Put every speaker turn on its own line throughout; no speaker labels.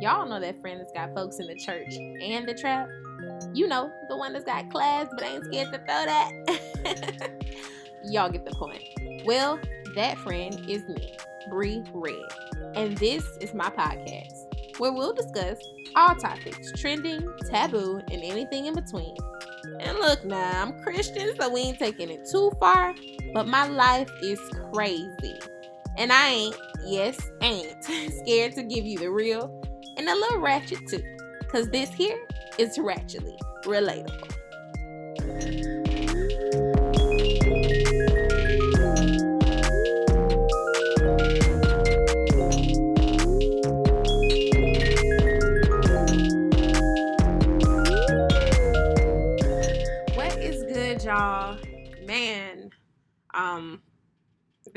Y'all know that friend that's got folks in the church and the trap. You know, the one that's got class but ain't scared to throw that. Y'all get the point. Well, that friend is me, Bree Redd, and this is my podcast where we'll discuss all topics trending, taboo, and anything in between. And look now, I'm Christian, so we ain't taking it too far, but my life is crazy. And I ain't, yes, ain't, scared to give you the real and a little ratchet too. Cause this here is ratchetly relatable.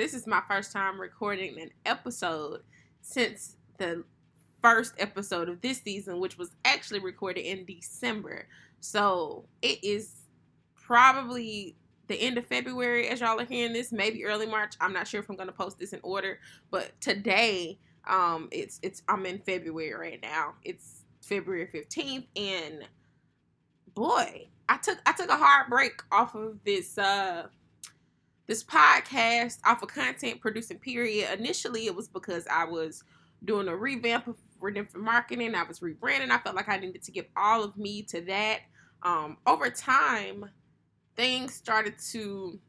This is my first time recording an episode since the first episode of this season, which was actually recorded in December. So it is probably the end of February as y'all are hearing this, maybe early March. I'm not sure if I'm gonna post this in order, but today, um, it's it's I'm in February right now. It's February 15th, and boy, I took I took a hard break off of this uh this podcast off of content producing period. Initially, it was because I was doing a revamp of Redemption Marketing. I was rebranding. I felt like I needed to give all of me to that. Um, over time, things started to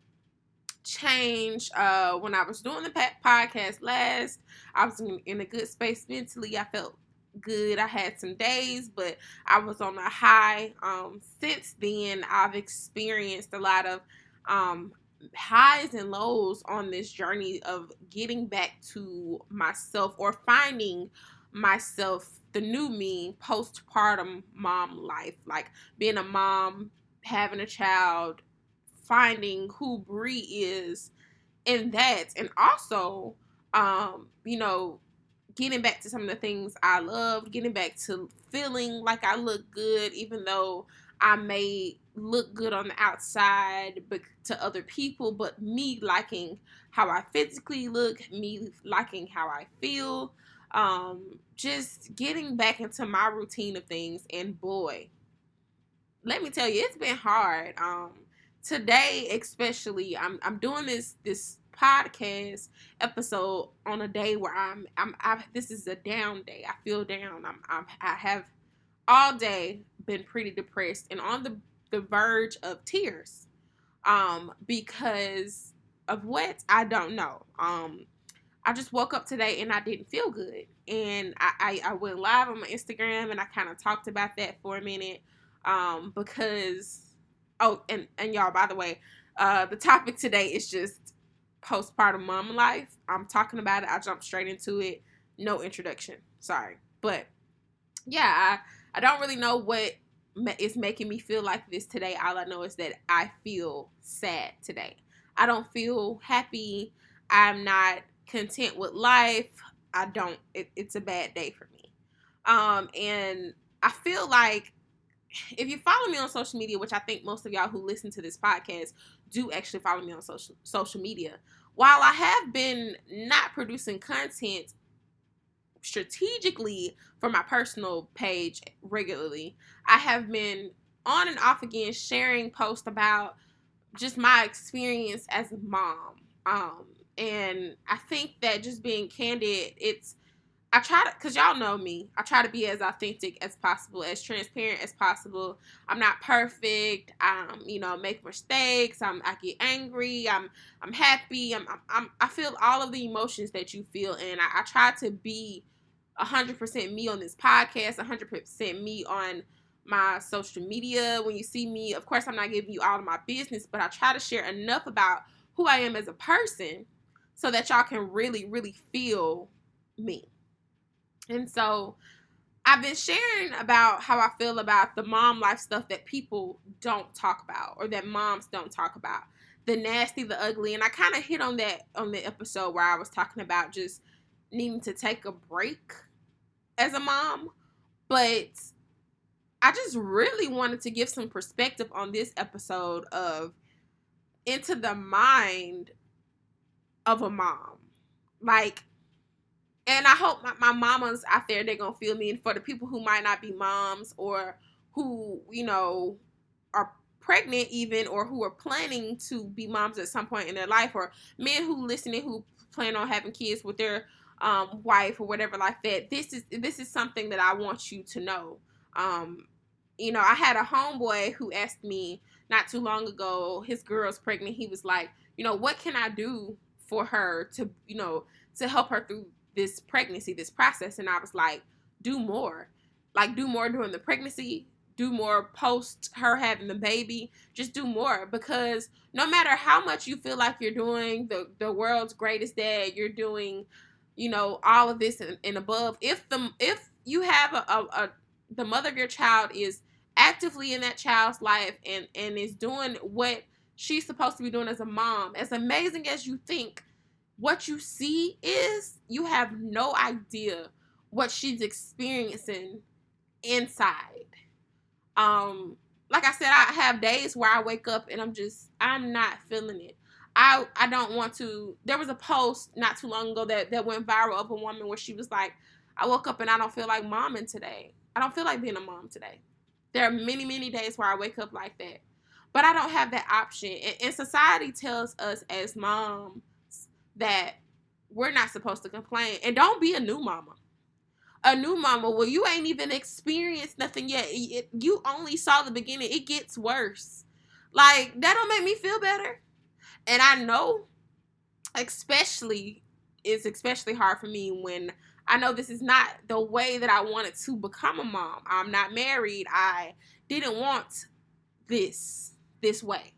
change. Uh, when I was doing the podcast last, I was in, a good space mentally. I felt good. I had some days, but I was on a high. Um, since then, I've experienced a lot of um, highs and lows on this journey of getting back to myself or finding myself, the new me, postpartum mom life. Like being a mom, having a child, finding who Bree is in that, and also, um, you know, getting back to some of the things I loved, getting back to feeling like I look good, even though I may look good on the outside but to other people, but me liking how I physically look, me liking how I feel, um, just getting back into my routine of things. And boy, let me tell you, it's been hard. Um, today especially, I'm I'm doing this this podcast episode on a day where I'm I'm I, this is a down day. I feel down. I'm, I'm I have all day been pretty depressed and on the the verge of tears um because of what I don't know. Um I just woke up today and I didn't feel good. And I, I, I went live on my Instagram and I kind of talked about that for a minute. Um, because oh and, and y'all by the way, uh the topic today is just postpartum mom life. I'm talking about it. I jumped straight into it. No introduction. Sorry. But yeah, I, I don't really know what is making me feel like this today. All I know is that I feel sad today. I don't feel happy. I'm not content with life. I don't. It, it's a bad day for me. Um, and I feel like if you follow me on social media, which I think most of y'all who listen to this podcast do actually follow me on social social media. While I have been not producing content strategically for my personal page regularly, I have been on and off again sharing posts about just my experience as a mom. Um, and I think that just being candid, it's I try to, cause y'all know me. I try to be as authentic as possible, as transparent as possible. I'm not perfect. Um, you know, make mistakes. I'm, I get angry. I'm, I'm happy. I'm, I'm, i feel all of the emotions that you feel, and I, I try to be hundred percent me on this podcast, hundred percent me on my social media. When you see me, of course, I'm not giving you all of my business, but I try to share enough about who I am as a person so that y'all can really, really feel me. And so I've been sharing about how I feel about the mom life stuff that people don't talk about or that moms don't talk about. The nasty, the ugly. And I kind of hit on that on the episode where I was talking about just needing to take a break as a mom. But I just really wanted to give some perspective on this episode of into the mind of a mom. Like, and I hope my, my mamas out there they're gonna feel me. And for the people who might not be moms or who you know are pregnant even or who are planning to be moms at some point in their life or men who listening who plan on having kids with their um, wife or whatever like that this is this is something that i want you to know um, you know i had a homeboy who asked me not too long ago his girl's pregnant he was like you know what can i do for her to you know to help her through this pregnancy this process and i was like do more. Like do more during the pregnancy do more post her having the baby just do more because no matter how much you feel like you're doing the the world's greatest dad you're doing you know all of this and, and above if the if you have a, a, a the mother of your child is actively in that child's life and and is doing what she's supposed to be doing as a mom as amazing as you think what you see is you have no idea what she's experiencing inside um, like I said, I have days where I wake up and I'm just I'm not feeling it. I I don't want to. There was a post not too long ago that that went viral of a woman where she was like, I woke up and I don't feel like momming today. I don't feel like being a mom today. There are many many days where I wake up like that, but I don't have that option. And, and society tells us as moms that we're not supposed to complain. And don't be a new mama. A new mama well you ain't even experienced nothing yet. It, you only saw the beginning. It gets worse. Like that don't make me feel better. And i know especially it's especially hard for me when i know this is not the way that i wanted to become a mom. I'm not married. I didn't want this this way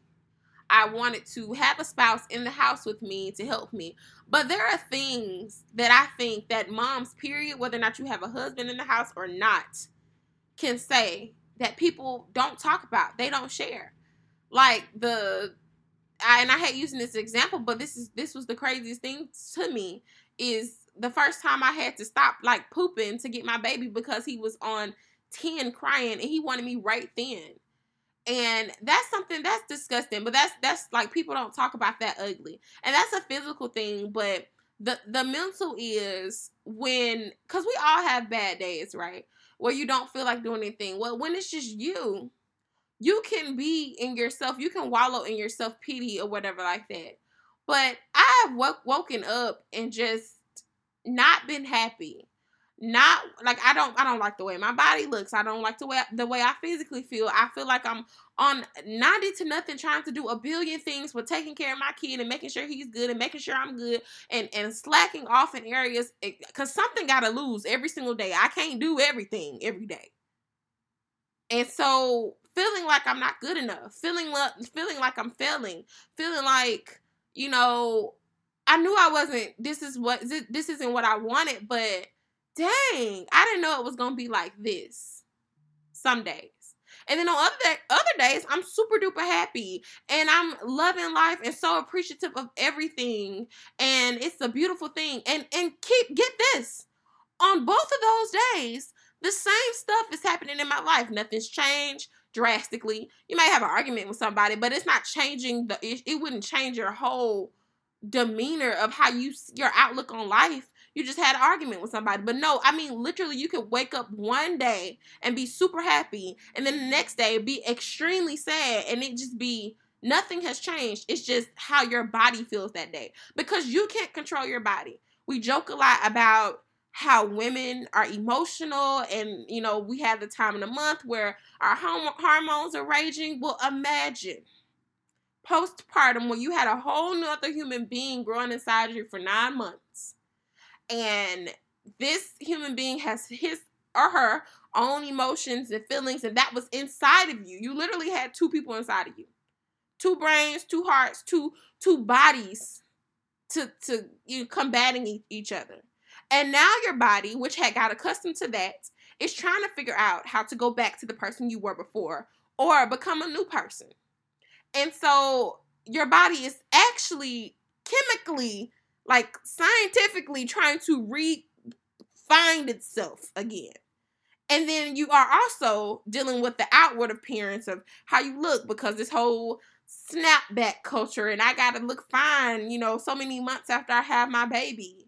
I wanted to have a spouse in the house with me to help me. But there are things that I think that moms, period, whether or not you have a husband in the house or not, can say that people don't talk about. They don't share. Like the I, and I hate using this example, but this is this was the craziest thing to me is the first time I had to stop like pooping to get my baby because he was on 10 crying and he wanted me right then and that's something that's disgusting but that's that's like people don't talk about that ugly. And that's a physical thing but the the mental is when because we all have bad days right? Where you don't feel like doing anything. Well when it's just you you can be in yourself you can wallow in your self pity or whatever like that. But i've w- woken up and just not been happy not like I don't I don't like the way my body looks. I don't like the way the way I physically feel. I feel like I'm on 90 to nothing trying to do a billion things with taking care of my kid and making sure he's good and making sure I'm good and and slacking off in areas eh, cuz something got to lose every single day. I can't do everything every day. And so feeling like I'm not good enough, feeling like feeling like I'm failing, feeling like, you know, I knew I wasn't this is what this isn't what I wanted, but dang, I didn't know it was gonna be like this. Some days. And then on other other days, I'm super duper happy and I'm loving life and so appreciative of everything. And it's a beautiful thing. And and keep get this. On both of those days, the same stuff is happening in my life. Nothing's changed drastically. You might have an argument with somebody, but it's not changing the it, it wouldn't change your whole demeanor of how you your outlook on life you just had an argument with somebody. But no, I mean, literally, you could wake up one day and be super happy, and then the next day be extremely sad, and it just be nothing has changed. It's just how your body feels that day because you can't control your body. We joke a lot about how women are emotional and you know we have the time in the month where our hormones are raging well imagine postpartum when you had a whole nother human being growing inside you for nine months and this human being has his or her own emotions and feelings and that was inside of you. You literally had two people inside of you. Two brains two hearts two two bodies to to you combating each other. And now your body which had got accustomed to that is trying to figure out how to go back to the person you were before or become a new person. And so your body is actually chemically like scientifically trying to re-find itself again. And then you are also dealing with the outward appearance of how you look because this whole snapback culture and I gotta look fine, you know, so many months after I have my baby.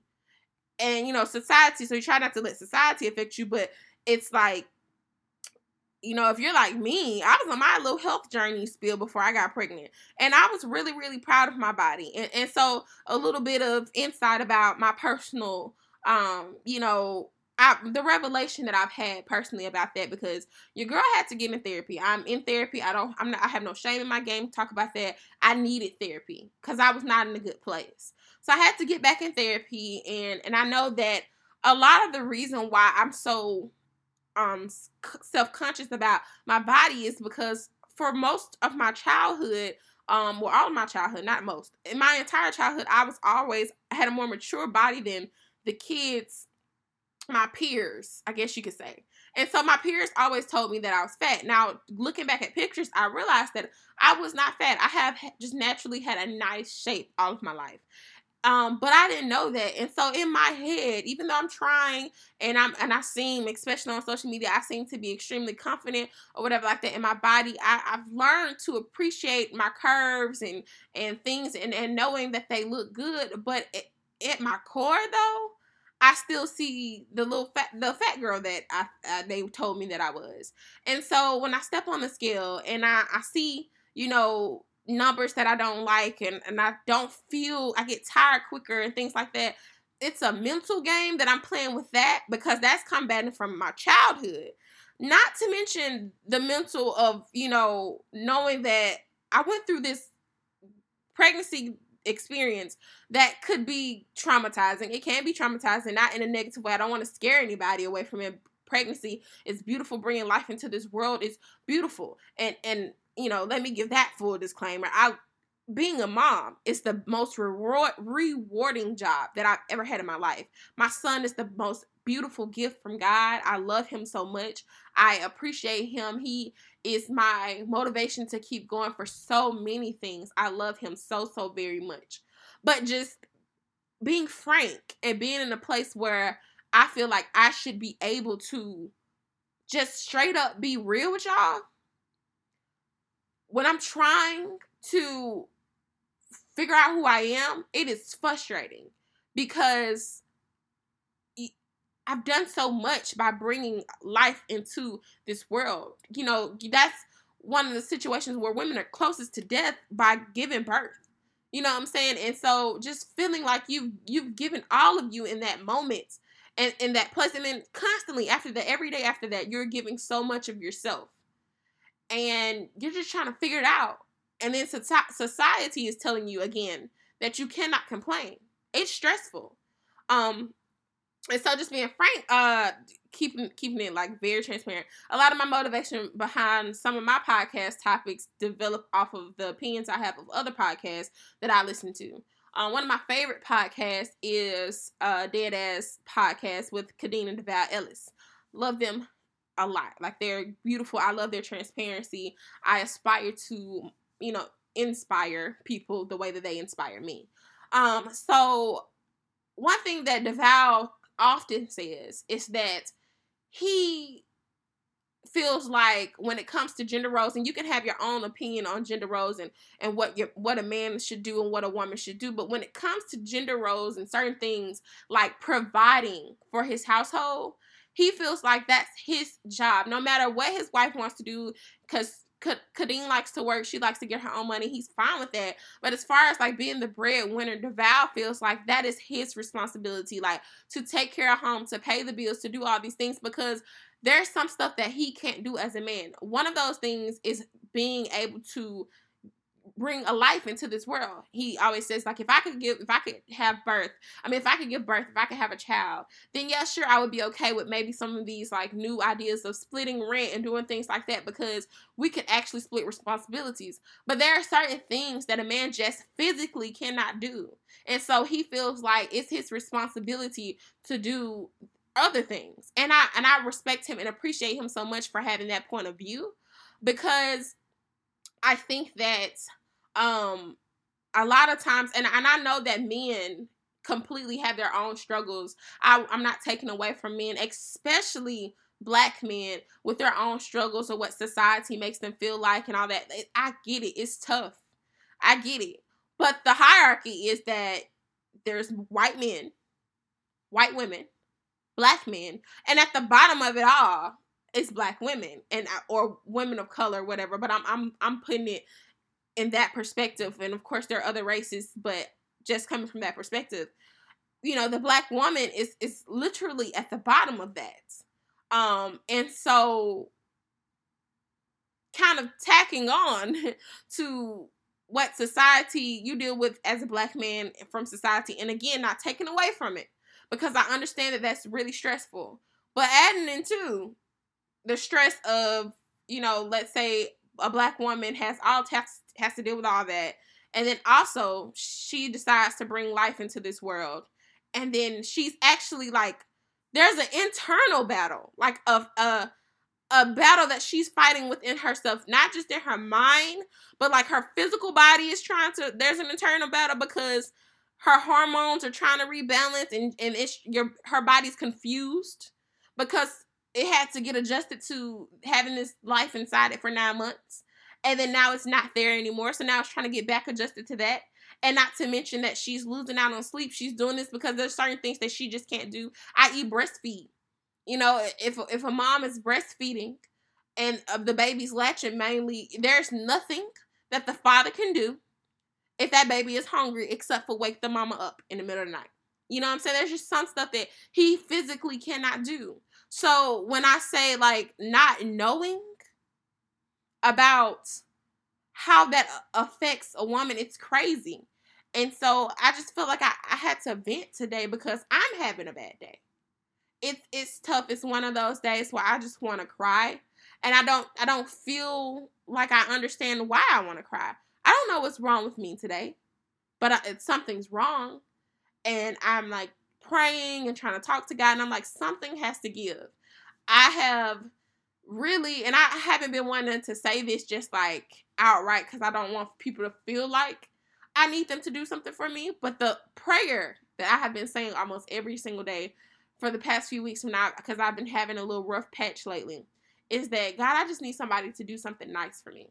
And you know, society, so you try not to let society affect you, but it's like you know, if you're like me, I was on my little health journey spill before I got pregnant. And I was really, really proud of my body. And, and so a little bit of insight about my personal, um, you know, I, the revelation that I've had personally about that because your girl had to get in therapy. I'm in therapy. I don't. I'm not. I have no shame in my game to talk about that. I needed therapy because I was not in a good place. So I had to get back in therapy, and and I know that a lot of the reason why I'm so um self-conscious about my body is because for most of my childhood um well all of my childhood not most in my entire childhood i was always I had a more mature body than the kids my peers i guess you could say. And so my peers always told me that i was fat. Now looking back at pictures i realized that i was not fat. I have just naturally had a nice shape all of my life um, but I didn't know that. And so in my head, even though I'm trying and I'm and I seem, especially on social media, I seem to be extremely confident or whatever like that in my body, I, I've learned to appreciate my curves and and things and, and knowing that they look good. But it, at my core though, I still see the little fat the fat girl that I, uh, they told me that I was. And so when I step on the scale and I, I see, you know, numbers that I don't like and, and I don't feel I get tired quicker and things like that. It's a mental game that I'm playing with that because that's combating from my childhood. Not to mention the mental of, you know, knowing that I went through this pregnancy experience that could be traumatizing. It can be traumatizing, not in a negative way. I don't want to scare anybody away from it. Pregnancy is beautiful. Bringing life into this world is beautiful, and and you know, let me give that full disclaimer. I being a mom is the most reward, rewarding job that I've ever had in my life. My son is the most beautiful gift from God. I love him so much. I appreciate him. He is my motivation to keep going for so many things. I love him so, so very much. But just being frank and being in a place where I feel like I should be able to just straight up be real with y'all when I'm trying to figure out who I am, it is frustrating because I've done so much by bringing life into this world. You know, that's one of the situations where women are closest to death by giving birth. You know what I'm saying? And so just feeling like you've you've given all of you in that moment and in that and then constantly after that every day after that you're giving so much of yourself and you're just trying to figure it out. And then society is telling you again that you cannot complain. It's stressful. Um, and so just being frank, uh, keeping keeping it like very transparent. A lot of my motivation behind some of my podcast topics develop off of the opinions I have of other podcasts that I listen to. Um, one of my favorite podcasts is uh, Dead Ass Podcast with Kadeen and DeVal Ellis. Love them a lot. Like they're beautiful. I love their transparency. I aspire to, you know, inspire people the way that they inspire me. Um, so one thing that DeVal often says is that he feels like when it comes to gender roles and you can have your own opinion on gender roles and and what your what a man should do and what a woman should do but when it comes to gender roles and certain things like providing for his household he feels like that's his job, no matter what his wife wants to do, because Kadeen likes to work. She likes to get her own money. He's fine with that. But as far as like being the breadwinner, DeVal feels like that is his responsibility, like to take care of home, to pay the bills, to do all these things because there's some stuff that he can't do as a man. One of those things is being able to bring a life into this world. He always says, like, if I could give, if I could have birth, I mean, if I could give birth, if I could have a child, then yeah, sure, I would be okay with maybe some of these like new ideas of splitting rent and doing things like that because we could actually split responsibilities. But there are certain things that a man just physically cannot do. And so he feels like it's his responsibility to do other things. And I and I respect him and appreciate him so much for having that point of view because I think that um a lot of times and, and I know that men completely have their own struggles. I, I'm not taking away from men, especially black men with their own struggles or what society makes them feel like and all that. I get it. It's tough. I get it. But the hierarchy is that there's white men, white women, black men, and at the bottom of it all it's black women and or women of color, whatever. But I'm I'm I'm putting it in that perspective, and of course there are other races, but just coming from that perspective, you know, the black woman is is literally at the bottom of that. Um, and so kind of tacking on to what society you deal with as a black man from society and again not taking away from it because i understand that that's really stressful but adding into the stress of you know let's say a black woman has all has, has to deal with all that and then also she decides to bring life into this world and then she's actually like there's an internal battle like of a a battle that she's fighting within herself, not just in her mind, but like her physical body is trying to. There's an internal battle because her hormones are trying to rebalance, and and it's your her body's confused because it had to get adjusted to having this life inside it for nine months, and then now it's not there anymore. So now it's trying to get back adjusted to that. And not to mention that she's losing out on sleep. She's doing this because there's certain things that she just can't do, i.e., breastfeed you know, if if a mom is breastfeeding and uh, the baby's latching mainly, there's nothing that the father can do if that baby is hungry except for wake the mama up in the middle of the night. You know what I'm saying? There's just some stuff that he physically cannot do. So when I say like not knowing about how that uh, affects a woman, it's crazy. And so I just feel like I, I had to vent today because I'm having a bad day it's it's tough. It's one of those days where I just want to cry, and I don't I don't feel like I understand why I want to cry. I don't know what's wrong with me today, but I, something's wrong, and I'm like praying and trying to talk to God, and I'm like something has to give. I have really, and I haven't been wanting to say this just like outright because I don't want people to feel like I need them to do something for me. But the prayer that I have been saying almost every single day for the past few weeks when I because I've been having a little rough patch lately is that God, I just need somebody to do something nice for me.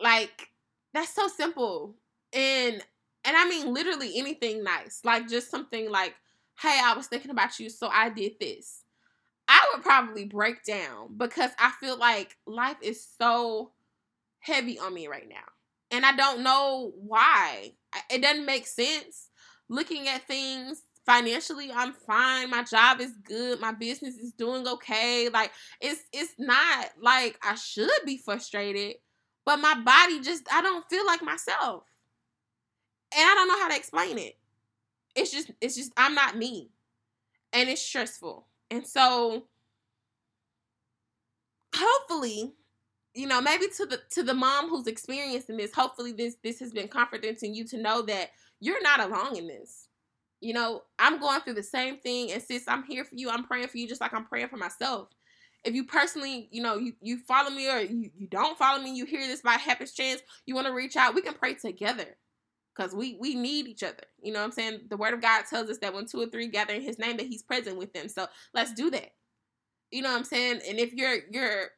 Like that's so simple. And and I mean literally anything nice. Like just something like, "Hey, I was thinking about you, so I did this." I would probably break down because I feel like life is so heavy on me right now. And I don't know why. It doesn't make sense looking at things financially i'm fine my job is good my business is doing okay like it's it's not like i should be frustrated but my body just i don't feel like myself and i don't know how to explain it it's just it's just i'm not me and it's stressful and so hopefully you know maybe to the to the mom who's experiencing this hopefully this this has been comforting to you to know that you're not alone in this you know, I'm going through the same thing. And sis, I'm here for you. I'm praying for you just like I'm praying for myself. If you personally, you know, you, you follow me or you, you don't follow me, you hear this by happy chance, you want to reach out, we can pray together. Because we we need each other. You know what I'm saying? The word of God tells us that when two or three gather in his name, that he's present with them. So let's do that. You know what I'm saying? And if you're you're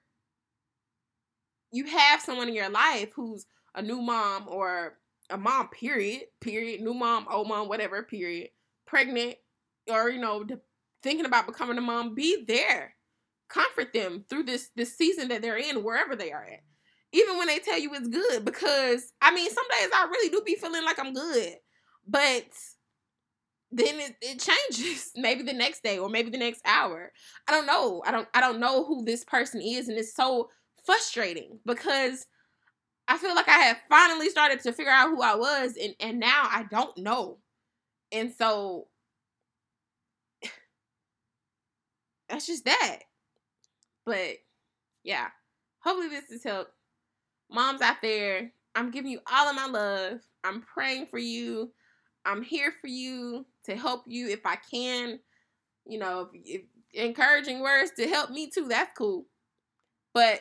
you have someone in your life who's a new mom or a mom, period, period, new mom, old mom, whatever, period, pregnant or you know thinking about becoming a mom be there comfort them through this this season that they're in wherever they are at even when they tell you it's good because i mean some days i really do be feeling like i'm good but then it, it changes maybe the next day or maybe the next hour i don't know i don't i don't know who this person is and it's so frustrating because i feel like i have finally started to figure out who i was and and now i don't know and so that's just that. But yeah, hopefully this has helped. Moms out there, I'm giving you all of my love. I'm praying for you. I'm here for you to help you if I can. You know, if, if encouraging words to help me too, that's cool. But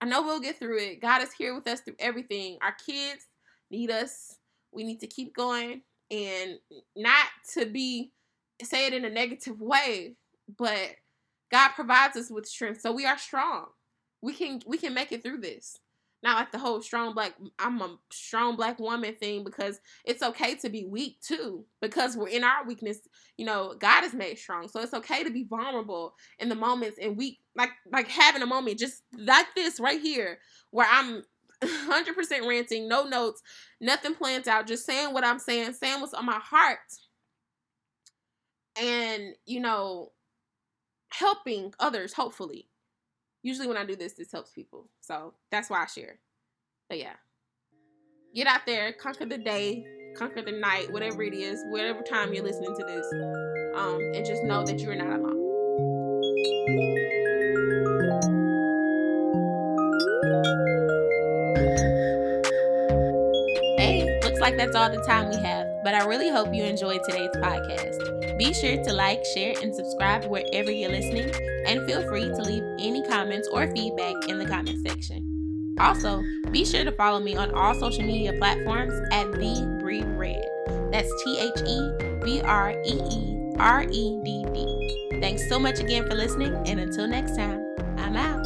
I know we'll get through it. God is here with us through everything. Our kids need us. We need to keep going and not to be say it in a negative way, but God provides us with strength. So we are strong. We can we can make it through this. Not like the whole strong black I'm a strong black woman thing because it's okay to be weak too because we're in our weakness you know God is made strong. So it's okay to be vulnerable in the moments and weak like like having a moment just like this right here where I'm 100% ranting no notes nothing planned out just saying what I'm saying saying what's on my heart. And you know helping others hopefully usually when I do this, this helps people. So that's why I share. But yeah, get out there, conquer the day, conquer the night, whatever it is, whatever time you're listening to this, um, and just know that you are not alone. Hey, looks like that's all the time we have, but I really hope you enjoyed today's podcast. Be sure to like, share, and subscribe wherever you're listening and feel free to leave any comments or feedback in the comment section. Also, be sure to follow me on all social media platforms at The Bree Redd. That's T H E B R E E R E D D. Thanks so much again for listening, and until next time, I'm out.